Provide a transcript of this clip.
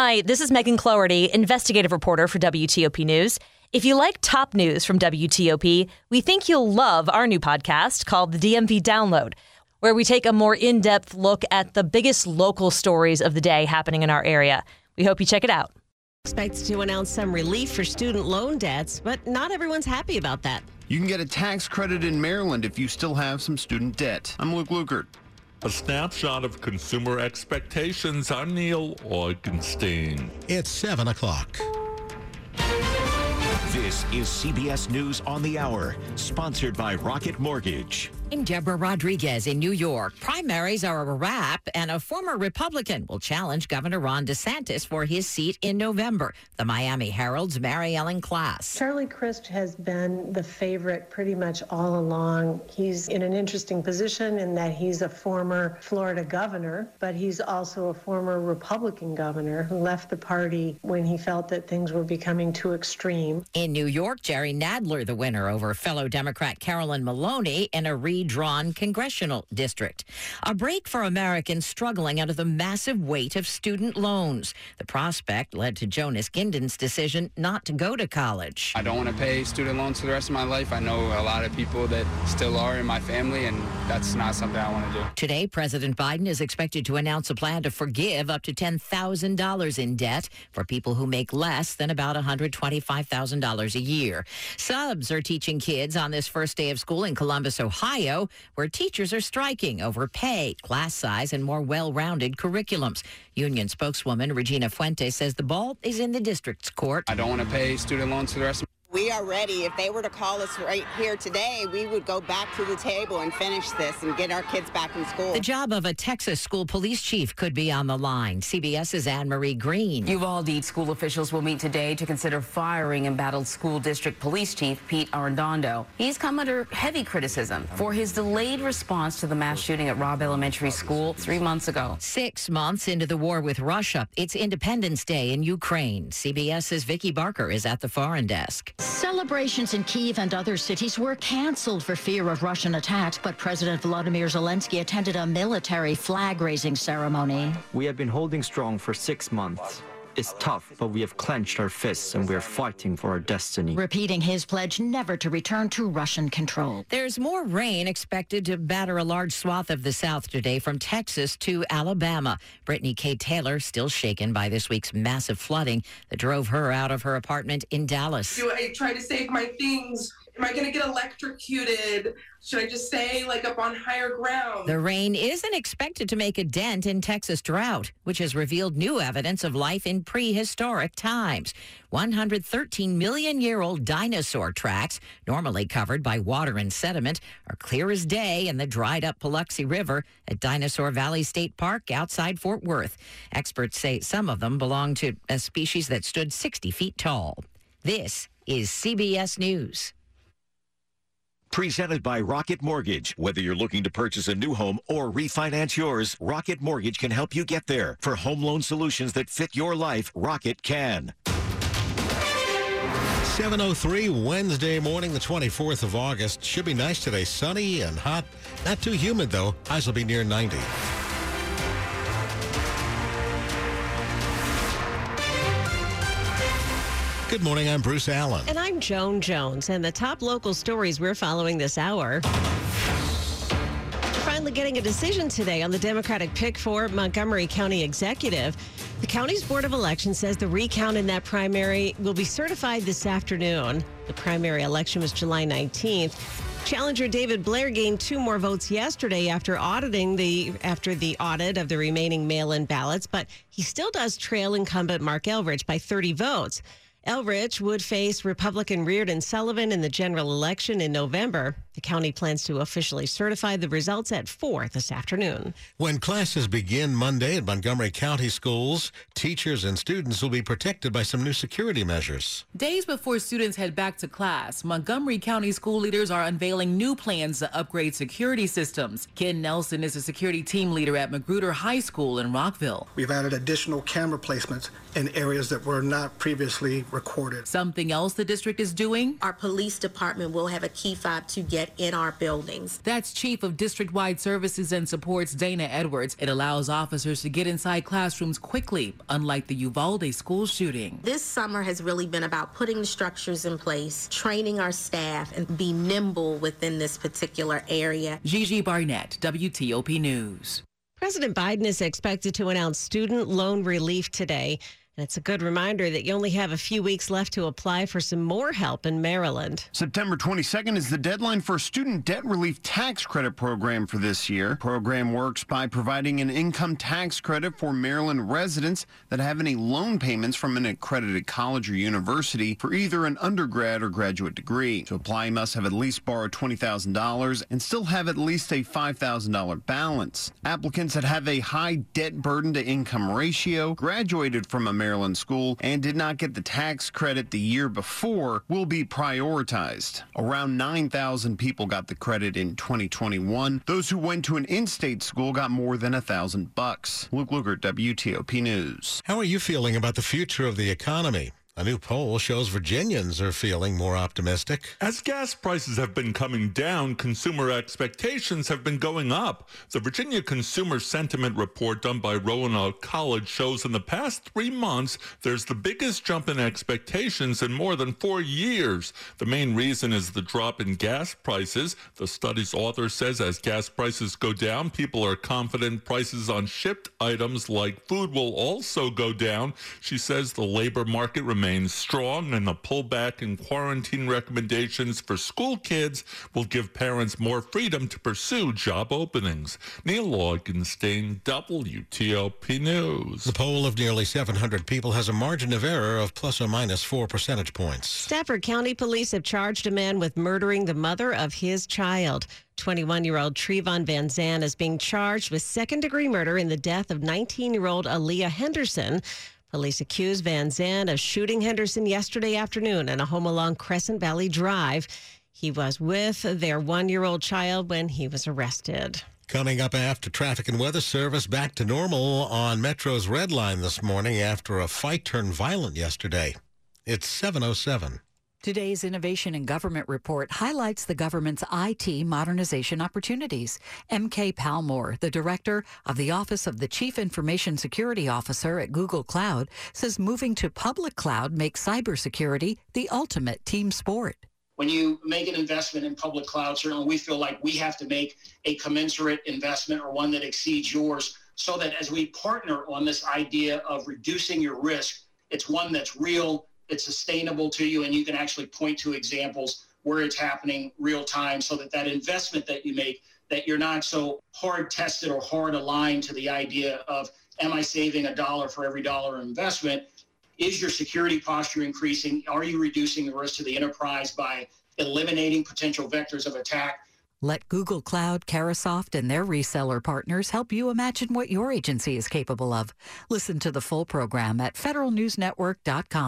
Hi, this is Megan Cloherty, investigative reporter for WTOP News. If you like top news from WTOP, we think you'll love our new podcast called the DMV Download, where we take a more in depth look at the biggest local stories of the day happening in our area. We hope you check it out. Expects to announce some relief for student loan debts, but not everyone's happy about that. You can get a tax credit in Maryland if you still have some student debt. I'm Luke Lukert. A snapshot of consumer expectations. I'm Neil Augenstein. It's 7 o'clock. This is CBS News on the Hour, sponsored by Rocket Mortgage. I'm Deborah Rodriguez in New York. Primaries are a wrap, and a former Republican will challenge Governor Ron DeSantis for his seat in November. The Miami Herald's Mary Ellen Klas. Charlie Crist has been the favorite pretty much all along. He's in an interesting position in that he's a former Florida governor, but he's also a former Republican governor who left the party when he felt that things were becoming too extreme. In New York, Jerry Nadler, the winner over fellow Democrat Carolyn Maloney in a re redrawn congressional district. A break for Americans struggling under the massive weight of student loans. The prospect led to Jonas Ginden's decision not to go to college. I don't want to pay student loans for the rest of my life. I know a lot of people that still are in my family, and that's not something I want to do. Today, President Biden is expected to announce a plan to forgive up to $10,000 in debt for people who make less than about $125,000 a year. Subs are teaching kids on this first day of school in Columbus, Ohio Where teachers are striking over pay, class size, and more well rounded curriculums. Union spokeswoman Regina Fuentes says the ball is in the district's court. I don't want to pay student loans for the rest of we are ready. If they were to call us right here today, we would go back to the table and finish this and get our kids back in school. The job of a Texas school police chief could be on the line. CBS's Anne Marie Green. Uvalde school officials will meet today to consider firing embattled school district police chief Pete Arredondo. He's come under heavy criticism for his delayed response to the mass shooting at Robb Elementary School three months ago. Six months into the war with Russia, it's Independence Day in Ukraine. CBS's Vicki Barker is at the foreign desk. Celebrations in Kiev and other cities were canceled for fear of Russian attacks, but President Volodymyr Zelensky attended a military flag raising ceremony. We have been holding strong for six months is tough, but we have clenched our fists and we are fighting for our destiny. Repeating his pledge never to return to Russian control. There's more rain expected to batter a large swath of the South today from Texas to Alabama. Brittany K. Taylor still shaken by this week's massive flooding that drove her out of her apartment in Dallas. Do I try to save my things Am I going to get electrocuted? Should I just stay like up on higher ground? The rain isn't expected to make a dent in Texas drought, which has revealed new evidence of life in prehistoric times. 113 million year old dinosaur tracks, normally covered by water and sediment, are clear as day in the dried up Paluxy River at Dinosaur Valley State Park outside Fort Worth. Experts say some of them belong to a species that stood 60 feet tall. This is CBS News. Presented by Rocket Mortgage. Whether you're looking to purchase a new home or refinance yours, Rocket Mortgage can help you get there. For home loan solutions that fit your life, Rocket can. 703 Wednesday morning, the 24th of August. Should be nice today. Sunny and hot. Not too humid, though. Highs will be near 90. Good morning. I'm Bruce Allen. And I'm Joan Jones. And the top local stories we're following this hour. Finally getting a decision today on the Democratic pick for Montgomery County Executive. The county's Board of Elections says the recount in that primary will be certified this afternoon. The primary election was July 19th. Challenger David Blair gained two more votes yesterday after auditing the after the audit of the remaining mail-in ballots, but he still does trail incumbent Mark Elrich by 30 votes. Elrich would face Republican Reardon Sullivan in the general election in November. The county plans to officially certify the results at 4 this afternoon. When classes begin Monday at Montgomery County schools, teachers and students will be protected by some new security measures. Days before students head back to class, Montgomery County school leaders are unveiling new plans to upgrade security systems. Ken Nelson is a security team leader at Magruder High School in Rockville. We've added additional camera placements in areas that were not previously recorded. Something else the district is doing? Our police department will have a key fob to get in our buildings. That's Chief of District Wide Services and Supports Dana Edwards. It allows officers to get inside classrooms quickly, unlike the Uvalde school shooting. This summer has really been about putting the structures in place, training our staff, and be nimble within this particular area. Gigi Barnett, WTOP News. President Biden is expected to announce student loan relief today. And it's a good reminder that you only have a few weeks left to apply for some more help in Maryland. September 22nd is the deadline for a student debt relief tax credit program for this year. Program works by providing an income tax credit for Maryland residents that have any loan payments from an accredited college or university for either an undergrad or graduate degree. To apply, you must have at least borrowed $20,000 and still have at least a $5,000 balance. Applicants that have a high debt burden to income ratio, graduated from a school and did not get the tax credit the year before will be prioritized. Around 9,000 people got the credit in 2021. Those who went to an in-state school got more than a thousand bucks. Luke Lukert, WTOP News. How are you feeling about the future of the economy? A new poll shows Virginians are feeling more optimistic. As gas prices have been coming down, consumer expectations have been going up. The Virginia Consumer Sentiment Report done by Roanoke College shows in the past three months there's the biggest jump in expectations in more than four years. The main reason is the drop in gas prices. The study's author says as gas prices go down, people are confident prices on shipped items like food will also go down. She says the labor market remains remains strong, and the pullback in quarantine recommendations for school kids will give parents more freedom to pursue job openings. Neil Augenstein, WTOP News. The poll of nearly 700 people has a margin of error of plus or minus four percentage points. Stafford County Police have charged a man with murdering the mother of his child. 21 year old Trevon Van Zan is being charged with second degree murder in the death of 19 year old Aaliyah Henderson. Police accused Van Zandt of shooting Henderson yesterday afternoon in a home along Crescent Valley Drive. He was with their one year old child when he was arrested. Coming up after traffic and weather service back to normal on Metro's Red Line this morning after a fight turned violent yesterday. It's 707. Today's Innovation in Government report highlights the government's IT modernization opportunities. MK Palmore, the director of the Office of the Chief Information Security Officer at Google Cloud, says moving to public cloud makes cybersecurity the ultimate team sport. When you make an investment in public cloud, certainly we feel like we have to make a commensurate investment or one that exceeds yours so that as we partner on this idea of reducing your risk, it's one that's real it's sustainable to you and you can actually point to examples where it's happening real time so that that investment that you make that you're not so hard tested or hard aligned to the idea of am i saving a dollar for every dollar investment is your security posture increasing are you reducing the risk to the enterprise by eliminating potential vectors of attack let Google Cloud, Carahsoft, and their reseller partners help you imagine what your agency is capable of. Listen to the full program at federalnewsnetwork.com.